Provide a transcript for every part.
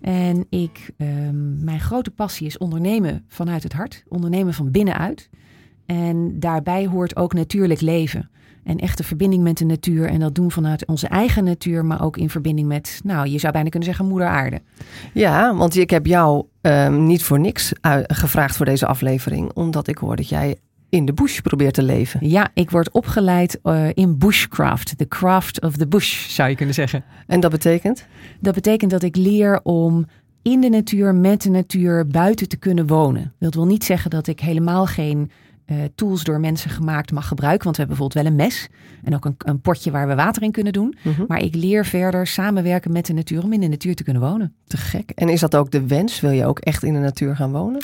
En ik, ehm, mijn grote passie is ondernemen vanuit het hart. Ondernemen van binnenuit. En daarbij hoort ook natuurlijk leven. En echte verbinding met de natuur. En dat doen vanuit onze eigen natuur, maar ook in verbinding met, nou, je zou bijna kunnen zeggen, moeder aarde. Ja, want ik heb jou ehm, niet voor niks gevraagd voor deze aflevering. Omdat ik hoor dat jij in de bush probeert te leven. Ja, ik word opgeleid uh, in bushcraft. The craft of the bush, zou je kunnen zeggen. En dat betekent? Dat betekent dat ik leer om in de natuur, met de natuur, buiten te kunnen wonen. Dat wil niet zeggen dat ik helemaal geen uh, tools door mensen gemaakt mag gebruiken. Want we hebben bijvoorbeeld wel een mes en ook een, een potje waar we water in kunnen doen. Mm -hmm. Maar ik leer verder samenwerken met de natuur om in de natuur te kunnen wonen. Te gek. En is dat ook de wens? Wil je ook echt in de natuur gaan wonen?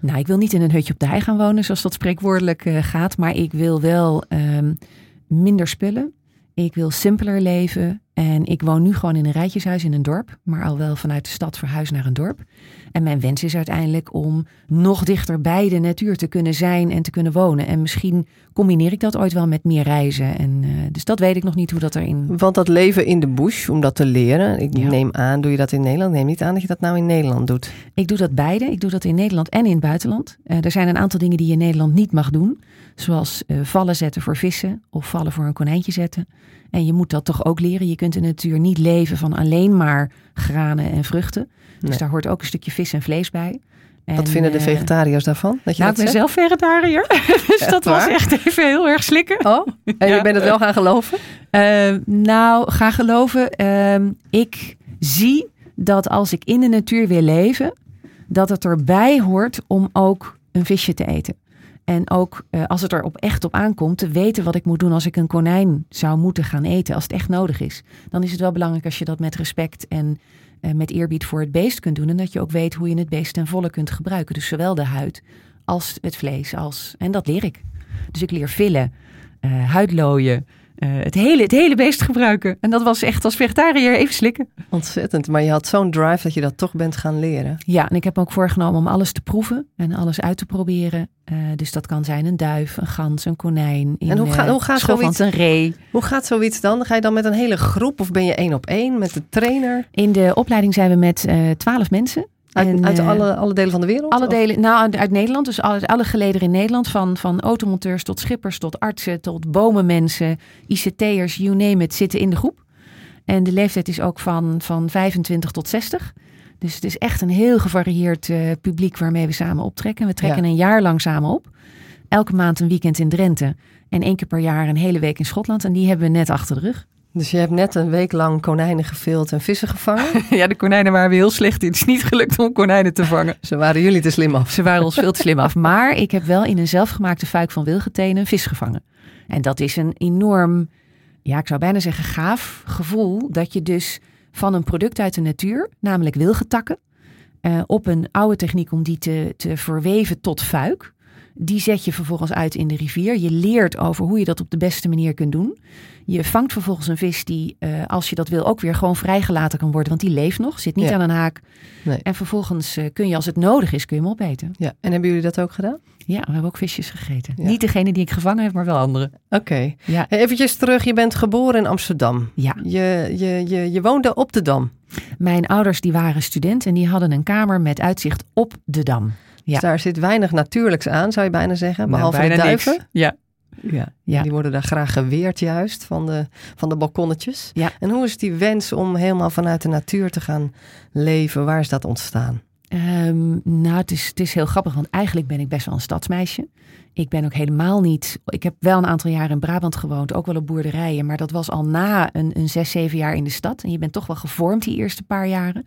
Nou, ik wil niet in een hutje op de hei gaan wonen, zoals dat spreekwoordelijk uh, gaat. Maar ik wil wel um, minder spullen. Ik wil simpeler leven. En ik woon nu gewoon in een rijtjeshuis in een dorp, maar al wel vanuit de stad verhuisd naar een dorp. En mijn wens is uiteindelijk om nog dichter bij de natuur te kunnen zijn en te kunnen wonen. En misschien combineer ik dat ooit wel met meer reizen. En, uh, dus dat weet ik nog niet hoe dat erin. Want dat leven in de bush, om dat te leren, ik ja. neem aan, doe je dat in Nederland? Neem niet aan dat je dat nou in Nederland doet. Ik doe dat beide. Ik doe dat in Nederland en in het buitenland. Uh, er zijn een aantal dingen die je in Nederland niet mag doen. Zoals uh, vallen zetten voor vissen of vallen voor een konijntje zetten. En je moet dat toch ook leren. Je kunt in de natuur niet leven van alleen maar granen en vruchten. Dus nee. daar hoort ook een stukje vis en vlees bij. En, Wat vinden de vegetariërs daarvan? Dat je nou, dat ik ben zelf vegetariër. dus echt dat waar? was echt even heel erg slikken. Oh, en ja. je bent het wel gaan geloven? Uh, nou, gaan geloven. Uh, ik zie dat als ik in de natuur wil leven, dat het erbij hoort om ook een visje te eten. En ook uh, als het er op echt op aankomt, te weten wat ik moet doen als ik een konijn zou moeten gaan eten, als het echt nodig is. Dan is het wel belangrijk als je dat met respect en uh, met eerbied voor het beest kunt doen. En dat je ook weet hoe je het beest ten volle kunt gebruiken. Dus zowel de huid als het vlees. Als, en dat leer ik. Dus ik leer villen, uh, huidlooien, uh, het, hele, het hele beest gebruiken. En dat was echt als vegetariër even slikken. Ontzettend. Maar je had zo'n drive dat je dat toch bent gaan leren. Ja, en ik heb me ook voorgenomen om alles te proeven en alles uit te proberen. Uh, dus dat kan zijn een duif, een gans, een konijn. In, en hoe, ga, hoe gaat zoiets? een ree. Hoe gaat zoiets dan? Ga je dan met een hele groep of ben je één op één met de trainer? In de opleiding zijn we met twaalf uh, mensen. Uit, en, uit alle, alle delen van de wereld? Alle delen, nou uit, uit Nederland. Dus alle, alle gelederen in Nederland. Van, van automonteurs tot schippers, tot artsen, tot bomenmensen, ICT'ers, you name it, zitten in de groep. En de leeftijd is ook van, van 25 tot 60. Dus het is echt een heel gevarieerd uh, publiek waarmee we samen optrekken. We trekken ja. een jaar lang samen op. Elke maand een weekend in Drenthe. En één keer per jaar een hele week in Schotland. En die hebben we net achter de rug. Dus je hebt net een week lang konijnen gevild en vissen gevangen? ja, de konijnen waren weer heel slecht. Het is niet gelukt om konijnen te vangen. Ze waren jullie te slim af. Ze waren ons veel te slim af. Maar ik heb wel in een zelfgemaakte fuik van wilgetenen een vis gevangen. En dat is een enorm, ja, ik zou bijna zeggen gaaf gevoel. Dat je dus van een product uit de natuur, namelijk wilgetakken, uh, op een oude techniek om die te, te verweven tot fuik. Die zet je vervolgens uit in de rivier. Je leert over hoe je dat op de beste manier kunt doen. Je vangt vervolgens een vis die, uh, als je dat wil, ook weer gewoon vrijgelaten kan worden. Want die leeft nog, zit niet ja. aan een haak. Nee. En vervolgens uh, kun je, als het nodig is, kun je hem opeten. Ja. En hebben jullie dat ook gedaan? Ja, we hebben ook visjes gegeten. Ja. Niet degene die ik gevangen heb, maar wel andere. Oké. Okay. Ja. Eventjes terug, je bent geboren in Amsterdam. Ja. Je, je, je, je woonde op de Dam. Mijn ouders die waren student en die hadden een kamer met uitzicht op de Dam. Ja. Dus daar zit weinig natuurlijks aan, zou je bijna zeggen. Behalve nou, de duiven. Niks. Ja. Ja. ja. Die worden daar graag geweerd juist van de, van de balkonnetjes. Ja. En hoe is die wens om helemaal vanuit de natuur te gaan leven? Waar is dat ontstaan? Um, nou, het is, het is heel grappig, want eigenlijk ben ik best wel een stadsmeisje. Ik ben ook helemaal niet. Ik heb wel een aantal jaar in Brabant gewoond, ook wel op boerderijen. Maar dat was al na een, een zes, zeven jaar in de stad. En je bent toch wel gevormd die eerste paar jaren.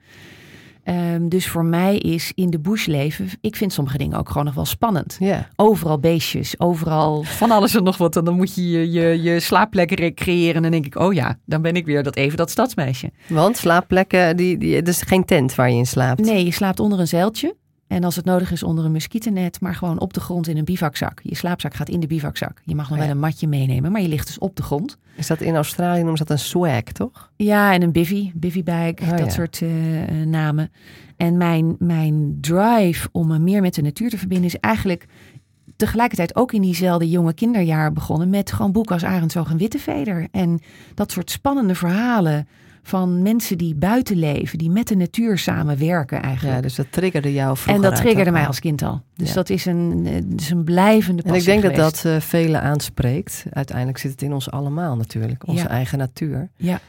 Um, dus voor mij is in de bush leven, ik vind sommige dingen ook gewoon nog wel spannend. Yeah. Overal beestjes, overal van alles en nog wat. En dan moet je je, je, je slaapplekken creëren. En dan denk ik, oh ja, dan ben ik weer dat even dat stadsmeisje. Want slaapplekken, die, die, is geen tent waar je in slaapt. Nee, je slaapt onder een zeiltje. En als het nodig is onder een muskietennet, maar gewoon op de grond in een bivakzak. Je slaapzak gaat in de bivakzak. Je mag nog Oh ja. wel een matje meenemen, maar je ligt dus op de grond. Is dat in Australië noemen ze dat een swag, toch? Ja, en een bivy, bivy bag, Oh, dat ja. soort eh, namen. En mijn, mijn drive om me meer met de natuur te verbinden is eigenlijk tegelijkertijd ook in diezelfde jonge kinderjaren begonnen met gewoon boeken als Arendsoog en Witteveder. En dat soort spannende verhalen van mensen die buiten leven, die met de natuur samenwerken eigenlijk. Ja, dus dat triggerde jou vroeger en dat triggerde mij al. als kind al. Dus Ja. dat is een, eh, dat is een blijvende En ik passie denk dat geweest. dat eh, velen aanspreekt. Uiteindelijk zit het in ons allemaal natuurlijk, onze Ja. eigen natuur. Ja.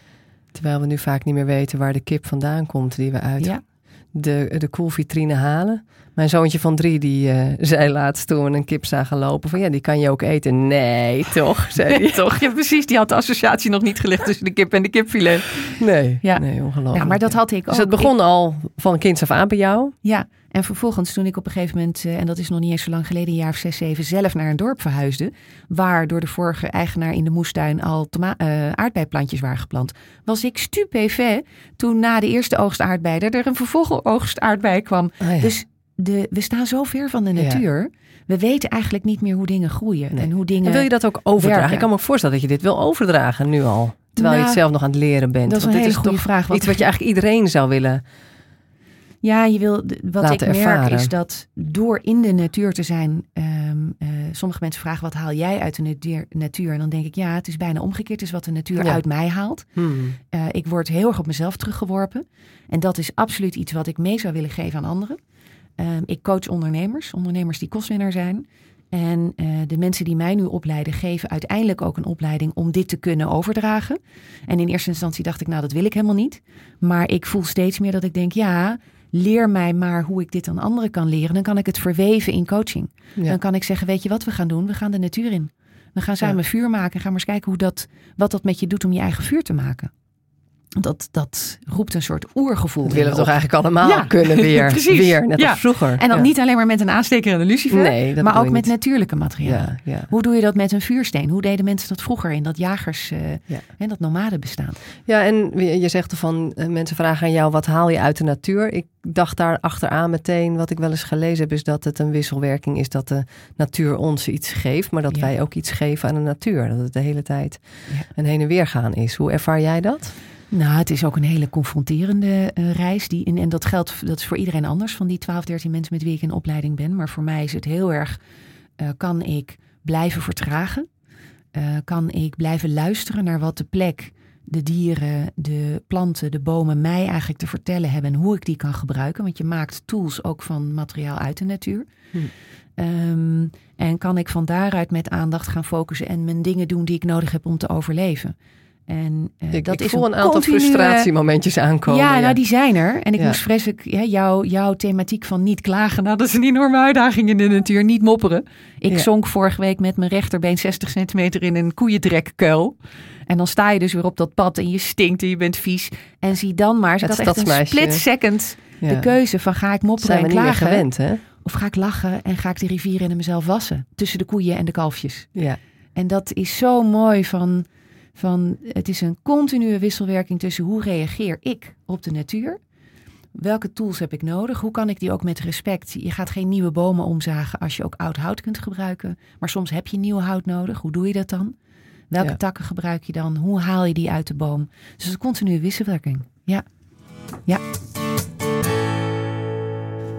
Terwijl we nu vaak niet meer weten waar de kip vandaan komt die we uit Ja. De, de koelvitrine halen. Mijn zoontje van drie die eh, zei laatst toen we een kip zagen lopen van ja, die kan je ook eten. Nee, toch? Zei toch? Ja, precies. Die had de associatie nog niet gelegd tussen de kip en de kipfilet. Nee, Ja. nee, ongelooflijk. Ja, maar dat had ik ook. Dus het Ik- begon al van kinds af aan bij jou. Ja, en vervolgens toen ik op een gegeven moment, eh, en dat is nog niet eens zo lang geleden, een jaar of zes, zeven, zelf naar een dorp verhuisde, waar door de vorige eigenaar in de moestuin al eh, aardbeiplantjes waren geplant, was ik stupefait toen na de eerste oogst aardbei er een vervolgoogst aardbei kwam. Ja. Dus de, we staan zo ver van de Ja. natuur. We weten eigenlijk niet meer hoe dingen groeien Nee. en hoe dingen. En wil je dat ook overdragen? werken. Ik kan me ook voorstellen dat je dit wil overdragen nu al. Terwijl je Nou, het zelf nog aan het leren bent. dat is Want een dit goede toch vraag. Wat Iets wat je eigenlijk iedereen zou willen. Ja, je wil, wat Laten ik merk ervaren. is dat door in de natuur te zijn, ehm, eh, sommige mensen vragen wat haal jij uit de natuur, natuur? En dan denk ik ja, het is bijna omgekeerd. Het is wat de natuur Ja. uit mij haalt. Hmm. Eh, ik word heel erg op mezelf teruggeworpen. En dat is absoluut iets wat ik mee zou willen geven aan anderen. Ehm, ik coach ondernemers, ondernemers die kostwinnaar zijn. En eh, de mensen die mij nu opleiden, geven uiteindelijk ook een opleiding om dit te kunnen overdragen. En in eerste instantie dacht ik, nou, dat wil ik helemaal niet. Maar ik voel steeds meer dat ik denk, ja, leer mij maar hoe ik dit aan anderen kan leren. Dan kan ik het verweven in coaching. Ja. Dan kan ik zeggen, weet je wat we gaan doen? We gaan de natuur in. We gaan samen vuur maken. Ga maar eens kijken hoe dat, wat dat met je doet om je eigen vuur te maken. Dat, dat roept een soort oergevoel. Dat willen we toch eigenlijk allemaal Ja. kunnen weer. Precies. Weer, net Ja. als vroeger. En dan Ja. niet alleen maar met een aansteker en een lucifer, Nee, dat maar ook met niet. natuurlijke materialen. Ja, ja. Hoe doe je dat met een vuursteen? Hoe deden mensen dat vroeger in dat jagers eh Ja. en dat nomadenbestaan? ja, en je zegt van eh, mensen vragen aan jou wat haal je uit de natuur. Ik dacht daar achteraan meteen, wat ik wel eens gelezen heb, is dat het een wisselwerking is dat de natuur ons iets geeft, maar dat Ja. wij ook iets geven aan de natuur. Dat het de hele tijd Ja. een heen en weer gaan is. Hoe ervaar jij dat? Nou, het is ook een hele confronterende eh, reis. Die, en, en dat geldt, dat is voor iedereen anders van die 12, 13 mensen met wie ik in opleiding ben. Maar voor mij is het heel erg, eh, kan ik blijven vertragen? Eh, kan ik blijven luisteren naar wat de plek, de dieren, de planten, de bomen mij eigenlijk te vertellen hebben en hoe ik die kan gebruiken? Want je maakt tools ook van materiaal uit de natuur. Hmm. Ehm, en kan ik van daaruit met aandacht gaan focussen en mijn dingen doen die ik nodig heb om te overleven? En eh, Ik, dat ik is voel een, aantal continue- frustratiemomentjes aankomen. ja, nou die zijn er. En ik Ja. moest vreselijk, ja, jouw, jouw thematiek van niet klagen, nou dat is een enorme uitdaging in de natuur, niet mopperen. Ik Ja. zonk vorige week met mijn rechterbeen 60 centimeter in een koeiendrekkuil. En dan sta je dus weer op dat pad en je stinkt en je bent vies. En zie dan maar, ze had echt een split second Ja. de keuze van ga ik mopperen zijn we en klagen. gewend, hè? Of ga ik lachen en ga ik de rivier in en mezelf wassen. Tussen de koeien en de kalfjes. Ja. En dat is zo mooi van, van het is een continue wisselwerking tussen hoe reageer ik op de natuur. Welke tools heb ik nodig? Hoe kan ik die ook met respect? Je gaat geen nieuwe bomen omzagen als je ook oud hout kunt gebruiken. Maar soms heb je nieuw hout nodig. Hoe doe je dat dan? Welke Ja. takken gebruik je dan? Hoe haal je die uit de boom? Dus het is een continue wisselwerking. Ja.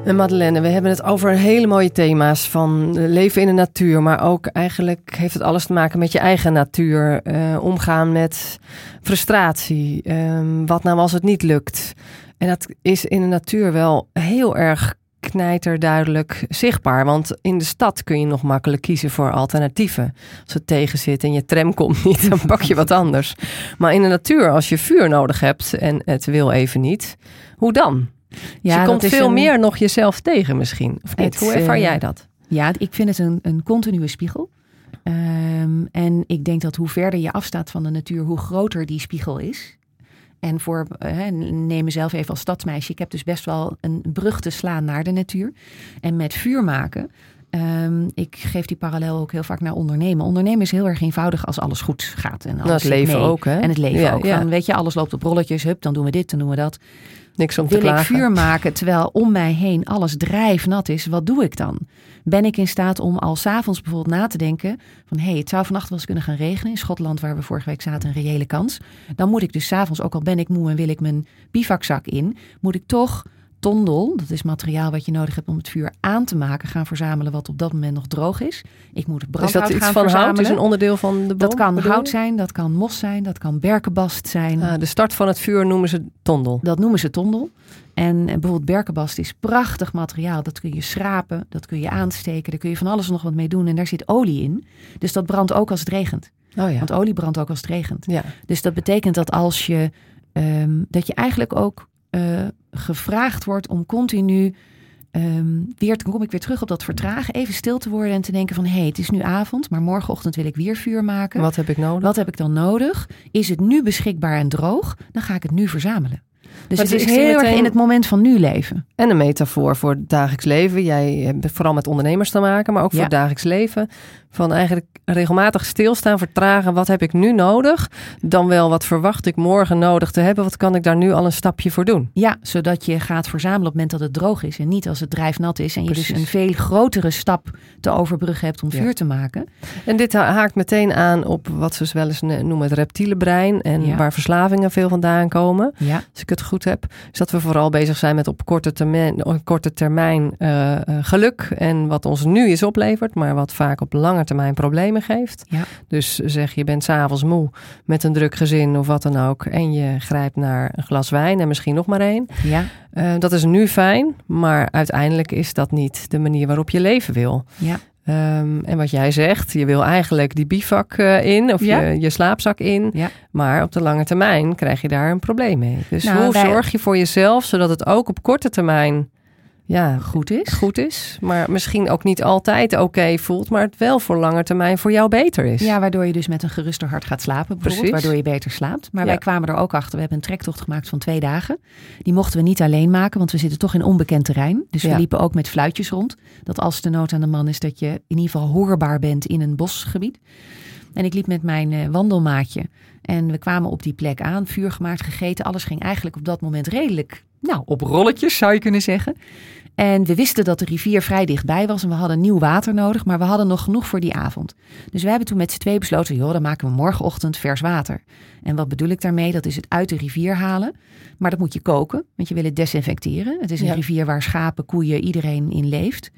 En Madeleine, we hebben het over hele mooie thema's van eh, leven in de natuur, maar ook eigenlijk heeft het alles te maken met je eigen natuur. eh, omgaan met frustratie. ehm, wat nou als het niet lukt? En dat is in de natuur wel heel erg knijterduidelijk zichtbaar. Want in de stad kun je nog makkelijk kiezen voor alternatieven. Als het tegen zit en je tram komt niet, dan pak je wat anders. Maar in de natuur, als je vuur nodig hebt en het wil even niet, hoe dan? Ja, je komt veel een- meer nog jezelf tegen misschien. Of niet? Het, Hoe ervaar eh, jij dat? Ja, ik vind het een, een continue spiegel. Ehm, en ik denk dat hoe verder je afstaat van de natuur, hoe groter die spiegel is. En voor, eh, neem mezelf even als stadsmeisje. Ik heb dus best wel een brug te slaan naar de natuur. En met vuur maken Ehm, ik geef die parallel ook heel vaak naar ondernemen. Ondernemen is heel erg eenvoudig als alles goed gaat. En alles Nou, het zit leven mee. ook, hè? En het leven Ja, ook. ja. Weet je, alles loopt op rolletjes. Hup, dan doen we dit, dan doen we dat. Niks om te Wil ik vuur maken terwijl om mij heen alles drijfnat is? Wat doe ik dan? Ben ik in staat om al s'avonds bijvoorbeeld na te denken van... hé, hey, het zou vannacht wel eens kunnen gaan regenen. In Schotland, waar we vorige week zaten, een reële kans. Dan moet ik dus s'avonds, ook al ben ik moe en wil ik mijn bivakzak in... moet ik toch tondel, dat is materiaal wat je nodig hebt om het vuur aan te maken... gaan verzamelen wat op dat moment nog droog is. Ik moet Is brandhout dat iets gaan van verzamelen. hout? Is een onderdeel van de boom? dat kan hout zijn, dat kan mos zijn, dat kan berkenbast zijn. Ah, de start van het vuur noemen ze tondel. Dat noemen ze tondel. En bijvoorbeeld berkenbast is prachtig materiaal. Dat kun je schrapen, dat kun je aansteken. Daar kun je van alles nog wat mee doen. En daar zit olie in. Dus dat brandt ook als het regent. Oh ja. Want olie brandt ook als het regent. ja. Dus dat betekent dat als je... ehm, dat je eigenlijk ook eh, gevraagd wordt om continu... ehm, weer, dan kom ik weer terug op dat vertragen. Even stil te worden en te denken van... hé, hey, het is nu avond, maar morgenochtend wil ik weer vuur maken. Wat heb ik nodig? Wat heb ik dan nodig? Is het nu beschikbaar en droog? Dan ga ik het nu verzamelen. Dus Maar het is heel erg in het moment van nu leven. En een metafoor voor het dagelijks leven. Jij hebt vooral met ondernemers te maken, maar ook voor het dagelijks leven. Van eigenlijk regelmatig stilstaan, vertragen. Wat heb ik nu nodig? Dan wel, wat verwacht ik morgen nodig te hebben? Wat kan ik daar nu al een stapje voor doen? Ja, zodat je gaat verzamelen op het moment dat het droog is. En niet als het drijfnat is. En je dus een veel grotere stap te overbruggen hebt om Ja. vuur te maken. En dit ha- haakt meteen aan op wat ze wel eens noemen het reptiele brein. En Ja. waar verslavingen veel vandaan komen. Ja, Als ik het goed heb. Is dat we vooral bezig zijn met op korte termijn, op korte termijn eh, eh, geluk. En wat ons nu is oplevert. Maar wat vaak op lange termijn problemen geeft. Ja. Dus zeg je bent s'avonds moe met een druk gezin of wat dan ook. En je grijpt naar een glas wijn en misschien nog maar één. ja, Eh, dat is nu fijn. Maar uiteindelijk is dat niet de manier waarop je leven wil. ja. Ehm, en wat jij zegt, je wil eigenlijk die bivak eh, in of Ja. je, je slaapzak in. Ja. Maar op de lange termijn krijg je daar een probleem mee. Dus Nou, hoe wij- zorg je voor jezelf zodat het ook op korte termijn ja, Goed is. goed is. Maar misschien ook niet altijd oké voelt, maar het wel voor lange termijn voor jou beter is. Ja, waardoor je dus met een geruster hart gaat slapen. Bijvoorbeeld, Precies. waardoor je beter slaapt. Maar Ja. wij kwamen er ook achter. We hebben een trektocht gemaakt van twee dagen. Die mochten we niet alleen maken, want we zitten toch in onbekend terrein. Dus we liepen ook met fluitjes rond. Dat als de nood aan de man is, dat je in ieder geval hoorbaar bent in een bosgebied. En ik liep met mijn eh, wandelmaatje. En we kwamen op die plek aan, vuur gemaakt, gegeten. Alles ging eigenlijk op dat moment redelijk, nou, op rolletjes zou je kunnen zeggen. En we wisten dat de rivier vrij dichtbij was en we hadden nieuw water nodig, maar we hadden nog genoeg voor die avond. Dus we hebben toen met z'n twee besloten, joh, dan maken we morgenochtend vers water. En wat bedoel ik daarmee? Dat is het uit de rivier halen. Maar dat moet je koken, want je wil het desinfecteren. Het is een Ja. rivier waar schapen, koeien, iedereen in leeft.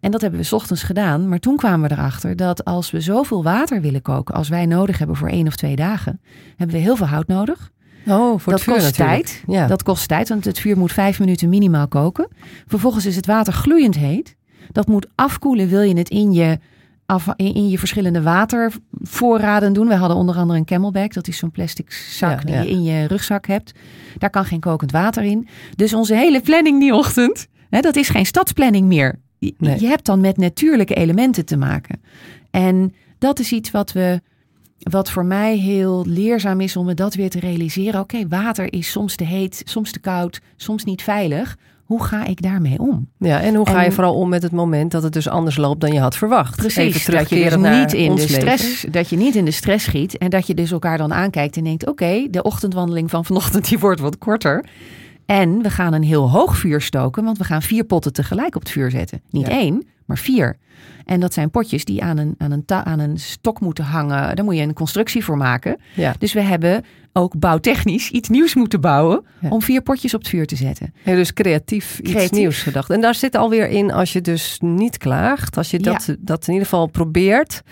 En dat hebben we 's ochtends gedaan. Maar toen kwamen we erachter dat als we zoveel water willen koken als wij nodig hebben voor één of twee dagen, hebben we heel veel hout nodig. Oh, voor dat kost natuurlijk. tijd. Ja. Dat kost tijd, want het vuur moet vijf minuten minimaal koken. Vervolgens is het water gloeiend heet. Dat moet afkoelen, wil je het in je, af, in, in je verschillende watervoorraden doen. We hadden onder andere een camelback, dat is zo'n plastic zak Ja, die ja. je in je rugzak hebt. Daar kan geen kokend water in. Dus onze hele planning die ochtend, hè, dat is geen stadsplanning meer. Je, Nee. je hebt dan met natuurlijke elementen te maken. En dat is iets wat we wat voor mij heel leerzaam is om me dat weer te realiseren. Oké, water is soms te heet, soms te koud, soms niet veilig. Hoe ga ik daarmee om? Ja, en hoe ga je vooral om met het moment dat het dus anders loopt dan je had verwacht? Even dat je dus niet in de leven. stress, dat je niet in de stress schiet en dat je dus elkaar dan aankijkt en denkt: oké, de ochtendwandeling van vanochtend die wordt wat korter. En we gaan een heel hoog vuur stoken, want we gaan vier potten tegelijk op het vuur zetten. Niet Ja. één, maar vier. En dat zijn potjes die aan een, aan, een aan een stok moeten hangen. Daar moet je een constructie voor maken. Ja. Dus we hebben ook bouwtechnisch iets nieuws moeten bouwen Ja. om vier potjes op het vuur te zetten. Ja, dus creatief iets nieuws gedacht. En daar zit alweer in, als je dus niet klaagt, als je dat, dat in ieder geval probeert,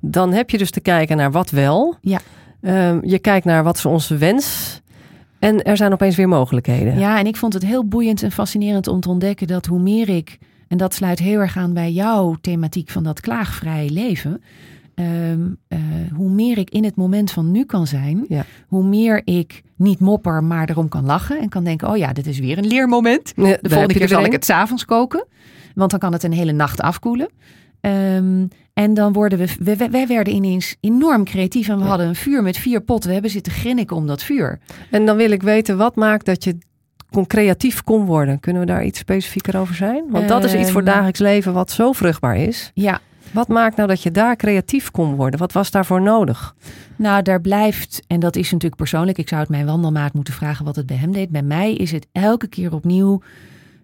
dan heb je dus te kijken naar wat wel. Ja. Ehm, je kijkt naar wat is onze wens. En er zijn opeens weer mogelijkheden. Ja, en ik vond het heel boeiend en fascinerend om te ontdekken dat hoe meer ik, en dat sluit heel erg aan bij jouw thematiek van dat klaagvrij leven, ehm, eh, hoe meer ik in het moment van nu kan zijn, Ja. hoe meer ik niet mopper, maar erom kan lachen en kan denken, oh ja, dit is weer een leermoment. Ja, De volgende keer er zal ik het s'avonds koken. Want dan kan het een hele nacht afkoelen. Ehm, en dan worden we, we- wij werden ineens enorm creatief. En we Ja. hadden een vuur met vier potten. We hebben zitten grinniken om dat vuur. En dan wil ik weten, wat maakt dat je kon, creatief kon worden. Kunnen we daar iets specifieker over zijn? Want dat is iets voor Ehm. dagelijks leven wat zo vruchtbaar is. Ja, Wat maakt nou dat je daar creatief kon worden? Wat was daarvoor nodig? Nou, daar blijft, en dat is natuurlijk persoonlijk, ik zou het mijn wandelmaat moeten vragen wat het bij hem deed. Bij mij is het elke keer opnieuw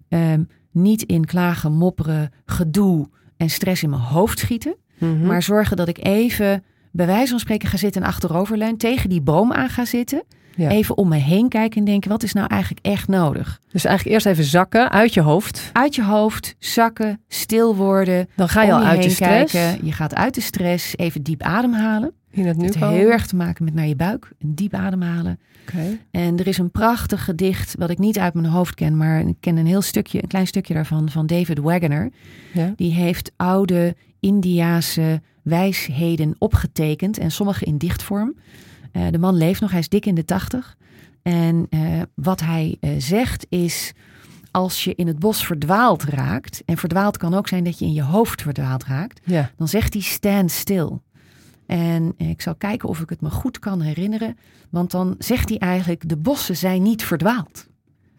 ehm, niet in klagen, mopperen, gedoe en stress in mijn hoofd schieten. Mhm. Maar zorgen dat ik even, bij wijze van spreken, ga zitten en achteroverleun, tegen die boom aan ga zitten. Ja. Even om me heen kijken en denken, wat is nou eigenlijk echt nodig? Dus eigenlijk eerst even zakken uit je hoofd. Uit je hoofd, zakken, stil worden. Dan ga je al uit heen stress. kijken. Je gaat uit de stress, even diep ademhalen. Het heeft komen. heel erg te maken met naar je buik, een diep ademhalen. En er is een prachtig gedicht wat ik niet uit mijn hoofd ken, maar ik ken een heel stukje, een klein stukje daarvan van David Wagoner. Ja. Die heeft oude Indiase wijsheden opgetekend en sommige in dichtvorm. Eh, de man leeft nog, hij is dik in de tachtig. En eh, wat hij eh, zegt is, als je in het bos verdwaald raakt, en verdwaald kan ook zijn dat je in je hoofd verdwaald raakt, Ja. dan zegt hij stand still. En ik zal kijken of ik het me goed kan herinneren. Want dan zegt hij eigenlijk, de bossen zijn niet verdwaald.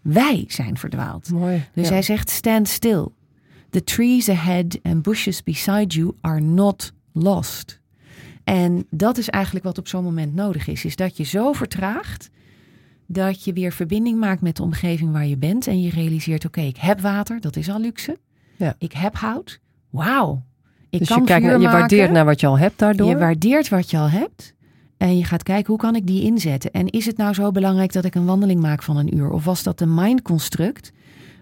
Wij zijn verdwaald. Mooi. Dus ja. hij zegt stand still. The trees ahead and bushes beside you are not lost. En dat is eigenlijk wat op zo'n moment nodig is. Is dat je zo vertraagt dat je weer verbinding maakt met de omgeving waar je bent. En je realiseert, oké, ik heb water, dat is al luxe. Ja. Ik heb hout. Wauw. Ik dus kan je, kijkt, je maken. waardeert naar wat je al hebt daardoor. Je waardeert wat je al hebt. En je gaat kijken, hoe kan ik die inzetten? En is het nou zo belangrijk dat ik een wandeling maak van een uur? Of was dat een mindconstruct,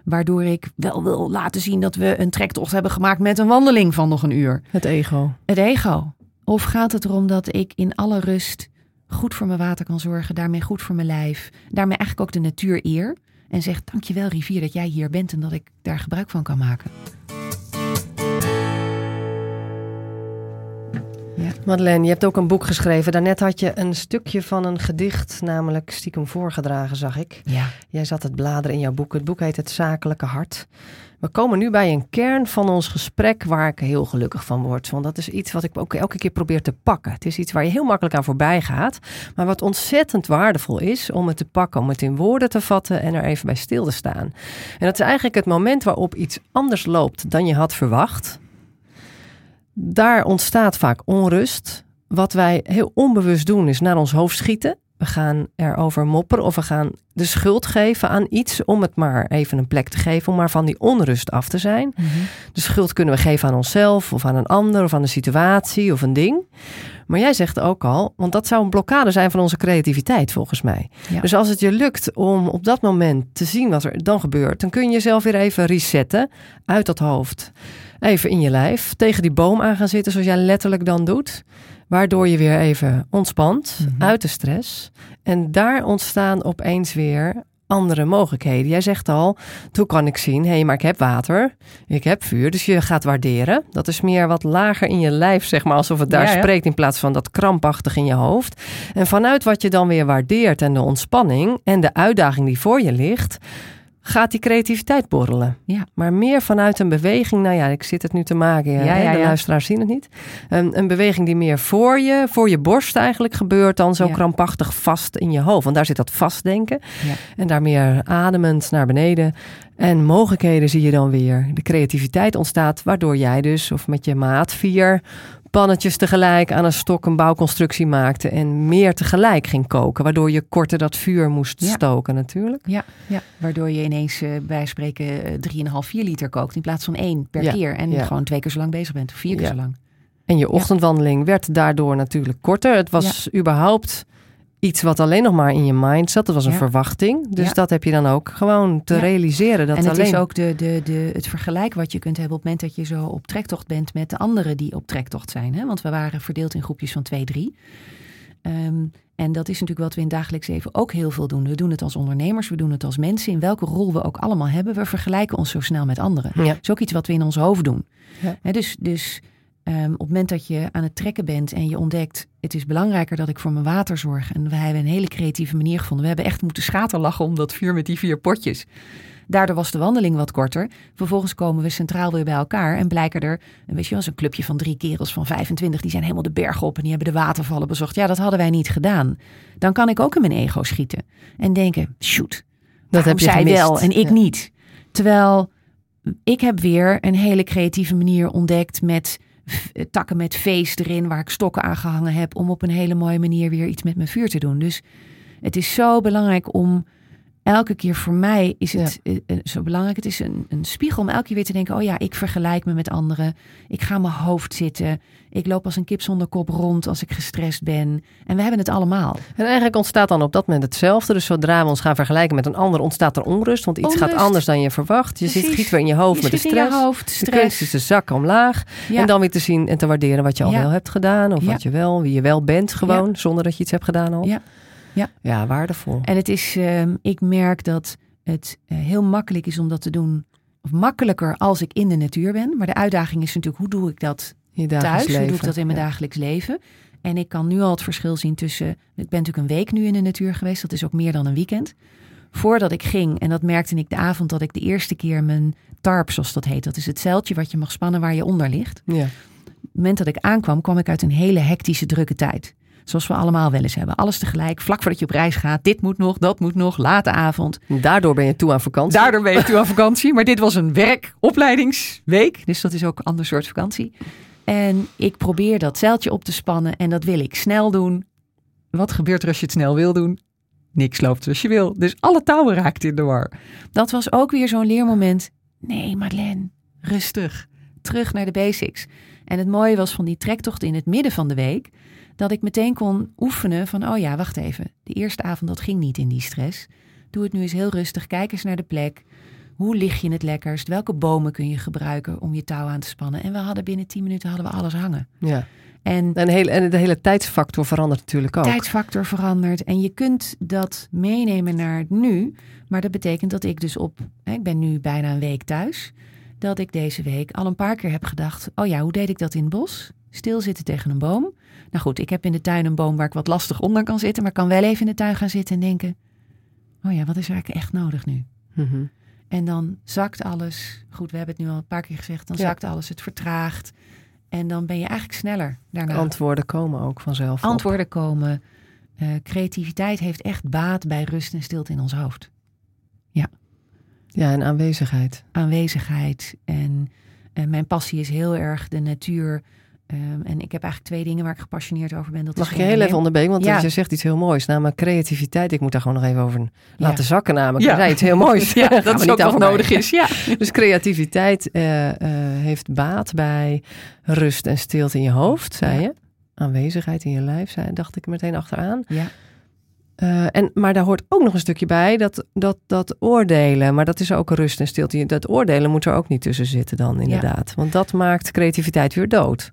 waardoor ik wel wil laten zien dat we een trektocht hebben gemaakt met een wandeling van nog een uur? Het ego. Het ego. Of gaat het erom dat ik in alle rust goed voor mijn water kan zorgen, daarmee goed voor mijn lijf, daarmee eigenlijk ook de natuur eer en zeg dankjewel rivier dat jij hier bent en dat ik daar gebruik van kan maken. Madeleine, je hebt ook een boek geschreven. Daarnet had je een stukje van een gedicht, namelijk stiekem voorgedragen, zag ik. Ja. Jij zat het bladeren in jouw boek. Het boek heet Het Zakelijke Hart. We komen nu bij een kern van ons gesprek waar ik heel gelukkig van word. Want dat is iets wat ik ook elke keer probeer te pakken. Het is iets waar je heel makkelijk aan voorbij gaat. Maar wat ontzettend waardevol is om het te pakken, om het in woorden te vatten en er even bij stil te staan. En dat is eigenlijk het moment waarop iets anders loopt dan je had verwacht. Daar ontstaat vaak onrust. Wat wij heel onbewust doen is naar ons hoofd schieten. We gaan erover mopperen of we gaan de schuld geven aan iets om het maar even een plek te geven, om maar van die onrust af te zijn. De schuld kunnen we geven aan onszelf of aan een ander of aan de situatie of een ding. Maar jij zegt ook al, want dat zou een blokkade zijn van onze creativiteit volgens mij. Ja. Dus als het je lukt om op dat moment te zien wat er dan gebeurt, dan kun je jezelf weer even resetten uit dat hoofd. Even in je lijf, tegen die boom aan gaan zitten zoals jij letterlijk dan doet. Waardoor je weer even ontspant Mhm. uit de stress. En daar ontstaan opeens weer andere mogelijkheden. Jij zegt al, toen kan ik zien, hé, hey, maar ik heb water, ik heb vuur. Dus je gaat waarderen. Dat is meer wat lager in je lijf, zeg maar, alsof het daar Ja, ja. spreekt in plaats van dat krampachtig in je hoofd. En vanuit wat je dan weer waardeert en de ontspanning en de uitdaging die voor je ligt, gaat die creativiteit borrelen. Ja. Maar meer vanuit een beweging, nou ja, ik zit het nu te maken, Ja, hè, ja, de ja. luisteraars zien het niet. Een, een beweging die meer voor je, voor je borst eigenlijk gebeurt dan zo krampachtig vast in je hoofd. Want daar zit dat vastdenken. Ja. En daar meer ademend naar beneden. En mogelijkheden zie je dan weer. De creativiteit ontstaat, waardoor jij dus, of met je maat, vier pannetjes tegelijk aan een stok een bouwconstructie maakte. En meer tegelijk ging koken. Waardoor je korter dat vuur moest Ja. stoken natuurlijk. Ja, ja. waardoor je ineens eh, bij spreken eh, 3,5, 4 liter kookt in plaats van één per Ja, keer. En ja. gewoon twee keer zo lang bezig bent, of vier keer zo lang. En je ochtendwandeling werd daardoor natuurlijk korter. Het was überhaupt iets wat alleen nog maar in je mind zat. Dat was een Ja. verwachting. Dus Ja. dat heb je dan ook gewoon te Ja. realiseren. Dat en het alleen... is ook de, de, de, het vergelijk wat je kunt hebben op het moment dat je zo op trektocht bent met de anderen die op trektocht zijn. Hè? Want we waren verdeeld in groepjes van twee, drie. Ehm, en dat is natuurlijk wat we in het dagelijks leven ook heel veel doen. We doen het als ondernemers, we doen het als mensen. In welke rol we ook allemaal hebben, we vergelijken ons zo snel met anderen. Dat is ook iets wat we in ons hoofd doen. Hè, dus dus ehm, op het moment dat je aan het trekken bent en je ontdekt... het is belangrijker dat ik voor mijn water zorg. En we hebben een hele creatieve manier gevonden. We hebben echt moeten schaterlachen om dat vuur met die vier potjes. Daardoor was de wandeling wat korter. Vervolgens komen we centraal weer bij elkaar en blijken er, weet je wel, zo'n clubje van drie kerels van 25, die zijn helemaal de berg op en die hebben de watervallen bezocht. Ja, dat hadden wij niet gedaan. Dan kan ik ook in mijn ego schieten en denken, shoot, Dat heb je zij gemist. wel en ik Ja. niet. Terwijl ik heb weer een hele creatieve manier ontdekt met takken met feest erin, waar ik stokken aan gehangen heb, om op een hele mooie manier weer iets met mijn vuur te doen. Dus het is zo belangrijk om elke keer voor mij is het eh, eh, zo belangrijk. Het is een, een spiegel om elke keer weer te denken: oh ja, ik vergelijk me met anderen. Ik ga mijn hoofd zitten. Ik loop als een kip zonder kop rond als ik gestrest ben. En we hebben het allemaal. En eigenlijk ontstaat dan op dat moment hetzelfde. Dus zodra we ons gaan vergelijken met een ander, ontstaat er onrust. Want iets gaat anders dan je verwacht. Je zit, giet weer in je hoofd Je met de in je stress. hoofd, De kunst is stress. de zakken omlaag. Ja. En dan weer te zien en te waarderen wat je al Ja. wel hebt gedaan. Of wat je wel, wie je wel bent gewoon. Zonder dat je iets hebt gedaan al. Ja. Ja. ja waardevol. En het is, ehm, ik merk dat het eh, heel makkelijk is om dat te doen. Of makkelijker als ik in de natuur ben. Maar de uitdaging is natuurlijk, hoe doe ik dat thuis? leven. Hoe doe ik dat in mijn Ja. dagelijks leven? En ik kan nu al het verschil zien tussen. Ik ben natuurlijk een week nu in de natuur geweest. Dat is ook meer dan een weekend. Voordat ik ging, en dat merkte ik de avond dat ik de eerste keer mijn tarp, zoals dat heet. Dat is het zeiltje wat je mag spannen waar je onder ligt. Ja. Op het moment dat ik aankwam, kwam ik uit een hele hectische, drukke tijd. Zoals we allemaal wel eens hebben. Alles tegelijk, vlak voordat je op reis gaat. Dit moet nog, dat moet nog, late avond. Daardoor ben je toe aan vakantie. Daardoor ben je toe aan vakantie. Maar dit was een werkopleidingsweek. Dus dat is ook een ander soort vakantie. En ik probeer dat zeiltje op te spannen. En dat wil ik snel doen. Wat gebeurt er als je het snel wil doen? Niks loopt zoals je wil. Dus alle touwen raakt in de war. Dat was ook weer zo'n leermoment. Nee, Madeleine, rustig. Terug naar de basics. En het mooie was van die trektocht in het midden van de week. Dat ik meteen kon oefenen van, oh ja, wacht even. De eerste avond, dat ging niet in die stress. Doe het nu eens heel rustig. Kijk eens naar de plek. Hoe lig je het lekkerst? Welke bomen kun je gebruiken om je touw aan te spannen? En we hadden binnen 10 minuten hadden we alles hangen. Ja. En En, hele, en de hele tijdsfactor verandert natuurlijk ook. tijdsfactor verandert. En je kunt dat meenemen naar nu. Maar dat betekent dat ik dus op, hè, ik ben nu bijna een week thuis. Dat ik deze week al een paar keer heb gedacht: oh ja, hoe deed ik dat in het bos? Stilzitten tegen een boom. Nou goed, ik heb in de tuin een boom waar ik wat lastig onder kan zitten. Maar kan wel even in de tuin gaan zitten en denken: oh ja, wat is er eigenlijk echt nodig nu? Mhm. En dan zakt alles. Goed, we hebben het nu al een paar keer gezegd. Dan Ja. zakt alles, het vertraagt. En dan ben je eigenlijk sneller daarna. Antwoorden komen ook vanzelf. op. Antwoorden komen. Eh, creativiteit heeft echt baat bij rust en stilte in ons hoofd. Ja, en aanwezigheid. Aanwezigheid. En eh, mijn passie is heel erg de natuur. Ehm, en ik heb eigenlijk twee dingen waar ik gepassioneerd over ben. Dat Mag is ik je heel even onderbreken? Want Ja. je zegt iets heel moois. Namelijk creativiteit. Ik moet daar gewoon nog even over laten Ja. zakken namelijk. Ja. Zei iets heel moois. Ja, dat is niet ook nodig is. Ja. Dus creativiteit eh, eh, heeft baat bij rust en stilte in je hoofd, zei Ja. je. Aanwezigheid in je lijf, zei, dacht ik meteen achteraan. ja. Eh, en, maar daar hoort ook nog een stukje bij, dat, dat, dat oordelen. Maar dat is ook rust en stilte. Dat oordelen moet er ook niet tussen zitten dan, inderdaad. Want dat maakt creativiteit weer dood.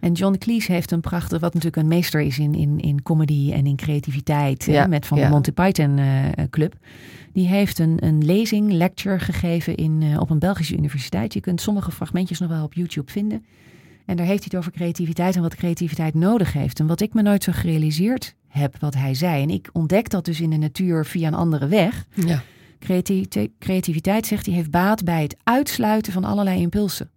En John Cleese heeft een prachtig, wat natuurlijk een meester is in, in, in comedy en in creativiteit, hè, Ja, met van ja. de Monty Python eh, Club. Die heeft een, een lezing, lecture gegeven in, eh, op een Belgische universiteit. Je kunt sommige fragmentjes nog wel op YouTube vinden. En daar heeft hij het over creativiteit en wat creativiteit nodig heeft. En wat ik me nooit zo gerealiseerd heb, wat hij zei. En ik ontdek dat dus in de natuur via een andere weg. Ja. Creativiteit, creativiteit, zegt hij, heeft baat bij het uitsluiten van allerlei impulsen.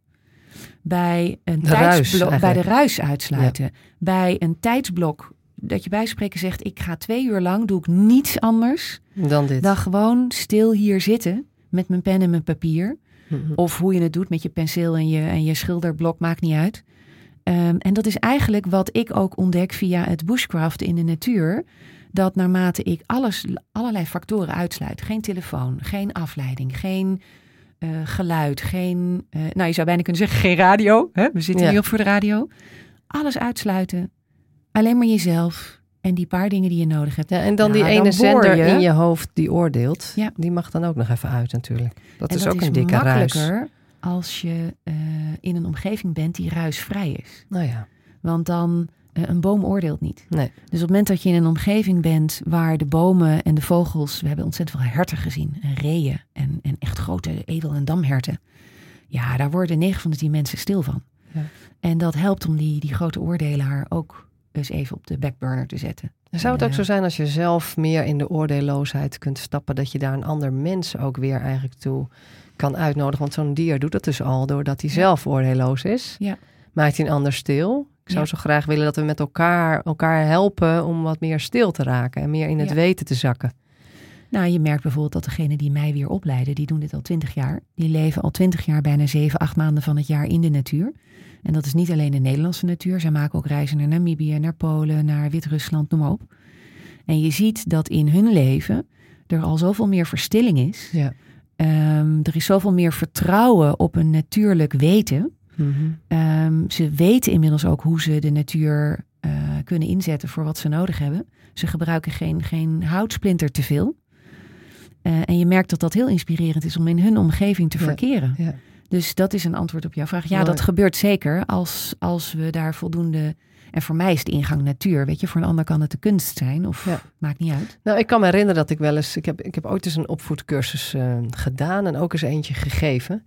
Bij een De ruis, tijdsblok, bij de ruis uitsluiten. Bij een tijdsblok dat je bij spreken zegt, ik ga twee uur lang, doe ik niets anders Dan dit. dan gewoon stil hier zitten met mijn pen en mijn papier. Mhm. Of hoe je het doet met je penseel en je, en je schilderblok, maakt niet uit. Ehm, en dat is eigenlijk wat ik ook ontdek via het bushcraft in de natuur. Dat naarmate ik alles, allerlei factoren uitsluit. Geen telefoon, geen afleiding, geen eh, geluid, geen... eh, nou, je zou bijna kunnen zeggen geen radio. Hè? We zitten Ja. hier ook voor de radio. Alles uitsluiten. Alleen maar jezelf en die paar dingen die je nodig hebt. Ja, en dan Nou, die ene dan zender je. in je hoofd die oordeelt, Ja. die mag dan ook nog even uit natuurlijk. Dat en is dat ook is een dikke ruis. Als je eh, in een omgeving bent die ruisvrij is. Nou ja, Want dan, eh, een boom oordeelt niet. nee. Dus op het moment dat je in een omgeving bent waar de bomen en de vogels... We hebben ontzettend veel herten gezien. En reeën en, en echt grote edel- en damherten. Ja, daar worden 9 van de 10 mensen stil van. Ja. En dat helpt om die, die grote oordelaar ook eens even op de backburner te zetten. En Zou het ook Ja. zo zijn als je zelf meer in de oordeelloosheid kunt stappen, dat je daar een ander mens ook weer eigenlijk toe kan uitnodigen? Want zo'n dier doet dat dus al doordat hij zelf oordeelloos is. Ja. Maakt hij een ander stil. Ik zou Ja. zo graag willen dat we met elkaar elkaar helpen om wat meer stil te raken en meer in het Ja. weten te zakken. Nou, je merkt bijvoorbeeld dat degene die mij weer opleiden, die doen dit al twintig jaar. Die leven al twintig jaar bijna zeven, acht maanden van het jaar in de natuur. En dat is niet alleen de Nederlandse natuur. Zij maken ook reizen naar Namibië, naar Polen, naar Wit-Rusland, noem maar op. En je ziet dat in hun leven er al zoveel meer verstilling is. Ja. Ehm, er is zoveel meer vertrouwen op een natuurlijk weten. Mhm. Ehm, ze weten inmiddels ook hoe ze de natuur eh, kunnen inzetten voor wat ze nodig hebben. Ze gebruiken geen, geen houtsplinter te veel. Eh, en je merkt dat dat heel inspirerend is om in hun omgeving te Ja. verkeren. Ja. Dus dat is een antwoord op jouw vraag. Ja, Mooi. dat gebeurt zeker als, als we daar voldoende. En voor mij is de ingang natuur. Weet je, voor een ander kan het de kunst zijn. Of Ja. maakt niet uit. Nou, ik kan me herinneren dat ik wel eens... Ik heb, ik heb ooit eens een opvoedcursus eh, gedaan en ook eens eentje gegeven.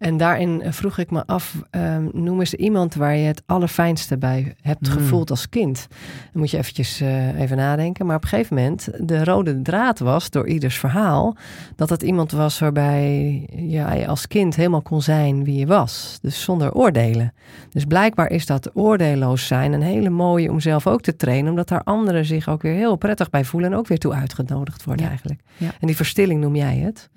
En daarin vroeg ik me af, ehm, noem eens iemand waar je het allerfijnste bij hebt Hmm. gevoeld als kind. Dan moet je eventjes eh, even nadenken. Maar op een gegeven moment, de rode draad was door ieders verhaal... dat het iemand was waarbij je als kind helemaal kon zijn wie je was. Dus zonder oordelen. Dus blijkbaar is dat oordeelloos zijn een hele mooie om zelf ook te trainen... omdat daar anderen zich ook weer heel prettig bij voelen... en ook weer toe uitgenodigd worden Ja. eigenlijk. Ja. En die verstilling noem jij het.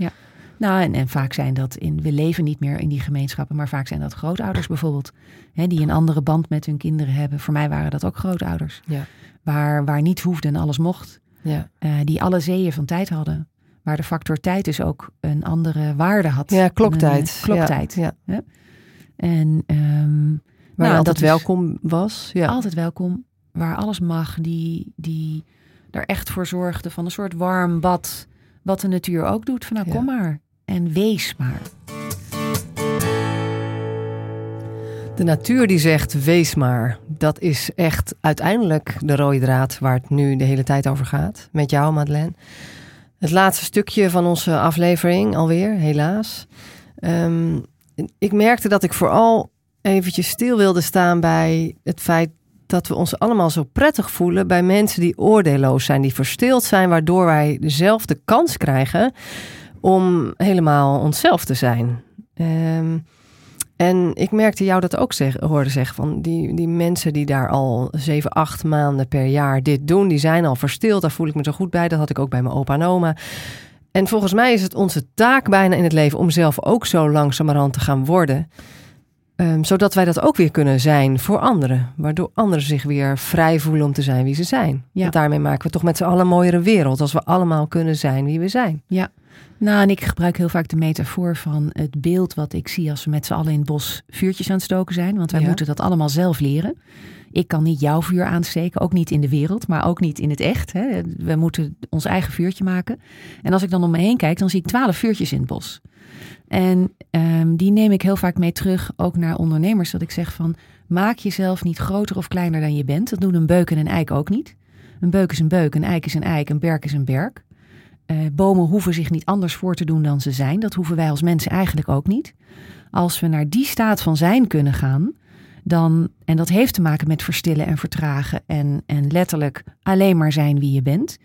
Nou, en, en vaak zijn dat in. We leven niet meer in die gemeenschappen. Maar vaak zijn dat grootouders bijvoorbeeld. Hè, die een andere band met hun kinderen hebben. Voor mij waren dat ook grootouders. Ja. Waar, waar niet hoefde en alles mocht. Ja, eh, die alle zeeën van tijd hadden. Waar de factor tijd dus ook een andere waarde had. ja Een, kloktijd. eh, kloktijd. Ja, ja. En ehm, Waar Nou, altijd dat welkom was. Ja. altijd welkom. Waar alles mag. Die, die er echt voor zorgde van een soort warm bad. Wat de natuur ook doet. Van nou, Ja. kom maar. En wees maar. De natuur die zegt, wees maar. Dat is echt uiteindelijk de rode draad waar het nu de hele tijd over gaat. Met jou, Madeleine. Het laatste stukje van onze aflevering alweer, helaas. Ehm, ik merkte dat ik vooral eventjes stil wilde staan bij het feit dat we ons allemaal zo prettig voelen bij mensen die oordeelloos zijn, die verstild zijn, waardoor wij zelf de kans krijgen om helemaal onszelf te zijn. Ehm, en ik merkte jou dat ook zeg, hoorde zeggen van die, die mensen die daar al zeven, acht maanden per jaar dit doen, die zijn al verstild. Daar voel ik me zo goed bij. Dat had ik ook bij mijn opa en oma. En volgens mij is het onze taak bijna in het leven om zelf ook zo langzamerhand te gaan worden. Ehm, zodat wij dat ook weer kunnen zijn voor anderen. Waardoor anderen zich weer vrij voelen om te zijn wie ze zijn. Ja. Want daarmee maken we toch met z'n allen een mooiere wereld. Als we allemaal kunnen zijn wie we zijn. Nou, en ik gebruik heel vaak de metafoor van het beeld wat ik zie als we met z'n allen in het bos vuurtjes aan het stoken zijn. Want wij Ja. moeten dat allemaal zelf leren. Ik kan niet jouw vuur aansteken, ook niet in de wereld, maar ook niet in het echt. Hè. We moeten ons eigen vuurtje maken. En als ik dan om me heen kijk, dan zie ik twaalf vuurtjes in het bos. En ehm, die neem ik heel vaak mee terug, ook naar ondernemers. Dat ik zeg van, maak jezelf niet groter of kleiner dan je bent. Dat doen een beuk en een eik ook niet. Een beuk is een beuk, een eik is een eik, een berk is een berk. Eh, bomen hoeven zich niet anders voor te doen dan ze zijn. Dat hoeven wij als mensen eigenlijk ook niet. Als we naar die staat van zijn kunnen gaan, dan, en dat heeft te maken met verstillen en vertragen en, en letterlijk alleen maar zijn wie je bent,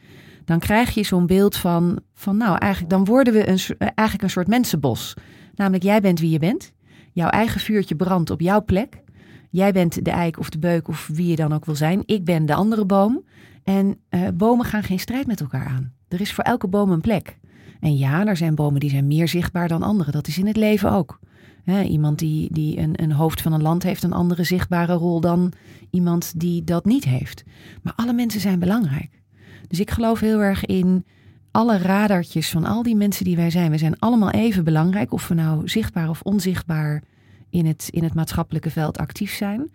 dan krijg je zo'n beeld van, van nou eigenlijk, dan worden we een, eh, eigenlijk een soort mensenbos. Namelijk jij bent wie je bent, jouw eigen vuurtje brandt op jouw plek. Jij bent de eik of de beuk of wie je dan ook wil zijn. Ik ben de andere boom. En eh, bomen gaan geen strijd met elkaar aan. Er is voor elke boom een plek. En ja, er zijn bomen die zijn meer zichtbaar dan andere. Dat is in het leven ook. Iemand die, die een, een hoofd van een land heeft een andere zichtbare rol dan iemand die dat niet heeft. Maar alle mensen zijn belangrijk. Dus ik geloof heel erg in alle radartjes van al die mensen die wij zijn. We zijn allemaal even belangrijk, of we nou zichtbaar of onzichtbaar in het, in het maatschappelijke veld actief zijn.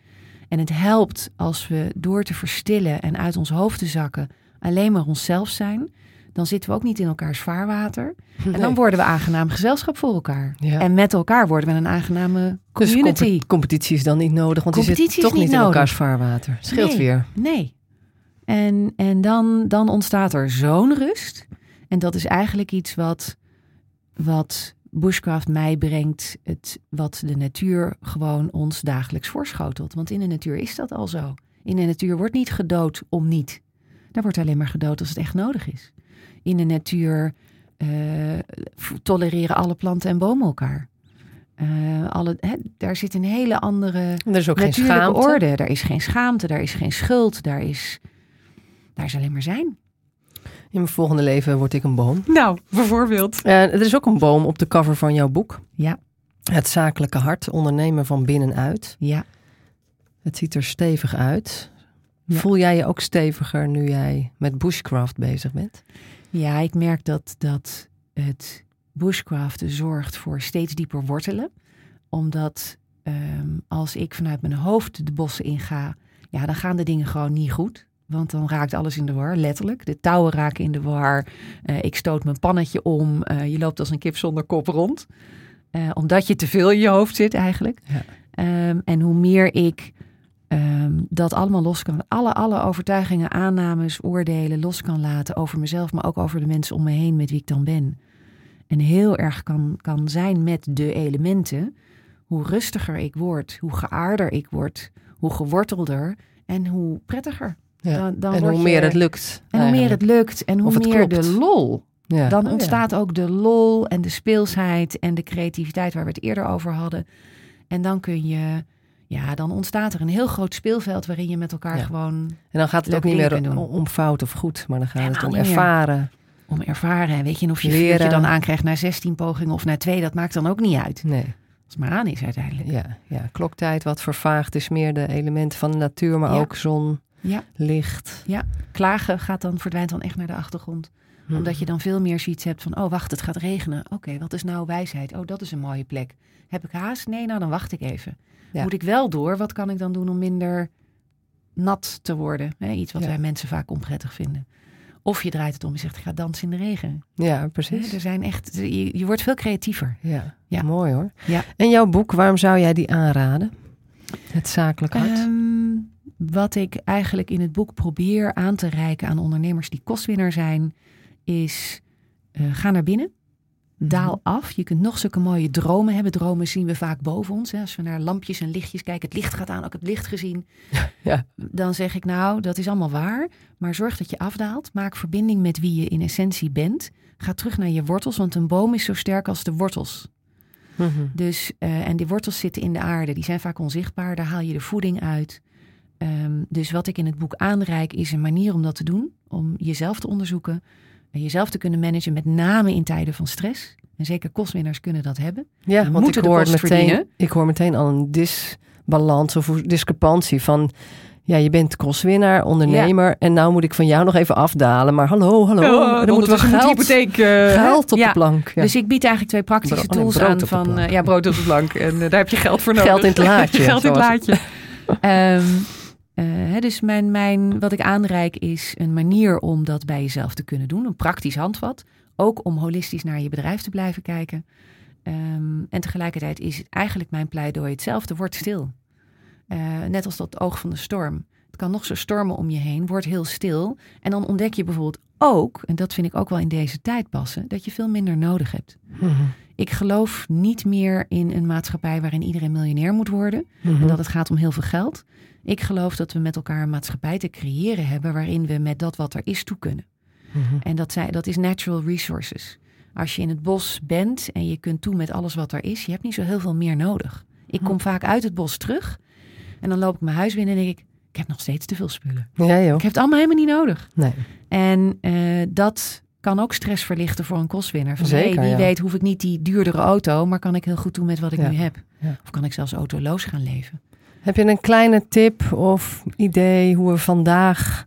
En het helpt als we door te verstillen en uit ons hoofd te zakken alleen maar onszelf zijn. Dan zitten we ook niet in elkaars vaarwater. En dan worden we aangenaam gezelschap voor elkaar. Ja. En met elkaar worden we een aangename Dus community. compe- competitie is dan niet nodig, want die zit Competitie toch niet in elkaars vaarwater. Scheelt Nee. weer. Nee. En, en dan, dan ontstaat er zo'n rust. En dat is eigenlijk iets wat, wat bushcraft mij brengt. Het, wat de natuur gewoon ons dagelijks voorschotelt. Want in de natuur is dat al zo. In de natuur wordt niet gedood om niet. Daar wordt alleen maar gedood als het echt nodig is. In de natuur eh, tolereren alle planten en bomen elkaar. Eh, alle, hè, daar zit een hele andere Er is ook geen natuurlijke schaamte. orde. Daar is geen schaamte, daar is geen schuld, daar is, daar is alleen maar zijn. In mijn volgende leven word ik een boom. Nou, bijvoorbeeld. Uh, er is ook een boom op de cover van jouw boek. Ja. Het zakelijke hart, ondernemen van binnenuit. Ja. Het ziet er stevig uit. Ja. Voel jij je ook steviger nu jij met bushcraft bezig bent? Ja, ik merk dat, dat het bushcraften zorgt voor steeds dieper wortelen. Omdat um, als ik vanuit mijn hoofd de bossen inga, ja, dan gaan de dingen gewoon niet goed. Want dan raakt alles in de war, letterlijk. De touwen raken in de war. Uh, ik stoot mijn pannetje om. Uh, je loopt als een kip zonder kop rond. Uh, omdat je te veel in je hoofd zit eigenlijk. Ja. Um, en hoe meer ik um, dat allemaal los kan. Alle, alle overtuigingen, aannames, oordelen los kan laten over mezelf. Maar ook over de mensen om me heen met wie ik dan ben. En heel erg kan, kan zijn met de elementen. Hoe rustiger ik word, hoe geaarder ik word, hoe gewortelder en hoe prettiger. Ja. Dan, dan en hoe je- meer het lukt. En hoe meer het lukt en hoe meer klopt. de lol. Ja. Dan Oh, ja. ontstaat ook de lol en de speelsheid en de creativiteit waar we het eerder over hadden. En dan kun je, ja, dan ontstaat er een heel groot speelveld waarin je met elkaar Ja. gewoon En dan gaat het ook niet meer om, fout of goed, maar dan gaat het om ervaren. om ervaren. En weet je, en of je Leren. vuurtje dan aankrijgt na 16 pogingen of na twee, dat maakt dan ook niet uit. Nee, Als het maar aan is uiteindelijk. ja, ja. Kloktijd wat vervaagd is meer de elementen van de natuur, maar Ja. ook zon, Ja. licht. Klagen gaat dan, verdwijnt dan echt naar de achtergrond. Hm. Omdat je dan veel meer zoiets hebt van, oh wacht, het gaat regenen. Oké, wat is nou wijsheid? Oh, dat is een mooie plek. Heb ik haast? Nee, nou dan wacht ik even. Ja. Moet ik wel door? Wat kan ik dan doen om minder nat te worden? Iets wat Ja. wij mensen vaak onprettig vinden. Of je draait het om en zegt, ik ga dansen in de regen. Ja, precies. er zijn echt, je, je wordt veel creatiever. Ja. Ja. mooi hoor. Ja. En jouw boek, waarom zou jij die aanraden? Het zakelijk hart. Ehm, wat ik eigenlijk in het boek probeer aan te reiken aan ondernemers die kostwinner zijn, is eh, ga naar binnen. Daal af. Je kunt nog zulke mooie dromen hebben. Dromen zien we vaak boven ons. Hè. Als we naar lampjes en lichtjes kijken, het licht gaat aan, ook het licht gezien. Ja. Dan zeg ik nou, dat is allemaal waar. Maar zorg dat je afdaalt. Maak verbinding met wie je in essentie bent. Ga terug naar je wortels, want een boom is zo sterk als de wortels. Mhm. Dus, eh, en die wortels zitten in de aarde, die zijn vaak onzichtbaar, daar haal je de voeding uit. Ehm, dus wat ik in het boek aanreik is een manier om dat te doen, om jezelf te onderzoeken, en jezelf te kunnen managen, met name in tijden van stress. En zeker kostwinnaars kunnen dat hebben. Ja, We want ik moeten hoor, meteen, verdienen. ik hoor meteen al een disbalans of discrepantie van... Ja, je bent kostwinnaar, ondernemer. En nou moet ik van jou nog even afdalen. Maar hallo, hallo. er moet wel geld, geld op ja. de plank. Ja. Dus ik bied eigenlijk twee praktische Bro- tools aan van eh, ja, brood op de plank. En eh, daar heb je geld voor nodig. Geld in het laadje, geld in het laadje. Ehm, eh, dus mijn, mijn, wat ik aanreik is een manier om dat bij jezelf te kunnen doen. Een praktisch handvat. Ook om holistisch naar je bedrijf te blijven kijken. Ehm, en tegelijkertijd is eigenlijk mijn pleidooi hetzelfde. Word stil. Eh, net als dat oog van de storm. Het kan nog zo stormen om je heen. Word heel stil. En dan ontdek je bijvoorbeeld ook, en dat vind ik ook wel in deze tijd passen, dat je veel minder nodig hebt. Mhm. Ik geloof niet meer in een maatschappij waarin iedereen miljonair moet worden. Mhm. En dat het gaat om heel veel geld. Ik geloof dat we met elkaar een maatschappij te creëren hebben waarin we met dat wat er is toe kunnen. Mhm. En dat, zijn, dat is natural resources. Als je in het bos bent en je kunt toe met alles wat er is, je hebt niet zo heel veel meer nodig. Ik kom vaak uit het bos terug en dan loop ik mijn huis binnen en denk ik, ik heb nog steeds te veel spullen. Ja, joh. Ik heb het allemaal helemaal niet nodig. Nee. En eh, dat kan ook stress verlichten voor een kostwinner. Van, Zeker, hey, wie ja. weet hoef ik niet die duurdere auto, maar kan ik heel goed doen met wat ik Ja. nu heb. Ja. Of kan ik zelfs autoloos gaan leven. Heb je een kleine tip of idee hoe we vandaag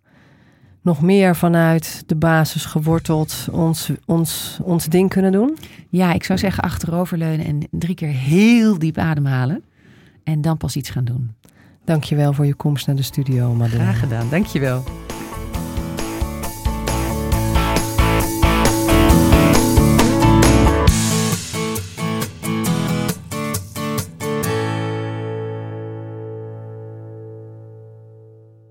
nog meer vanuit de basis geworteld ons, ons, ons ding kunnen doen? Ja, ik zou zeggen achteroverleunen en drie keer heel diep ademhalen. En dan pas iets gaan doen. Dankjewel voor je komst naar de studio, Madeleine. gedaan, dankjewel.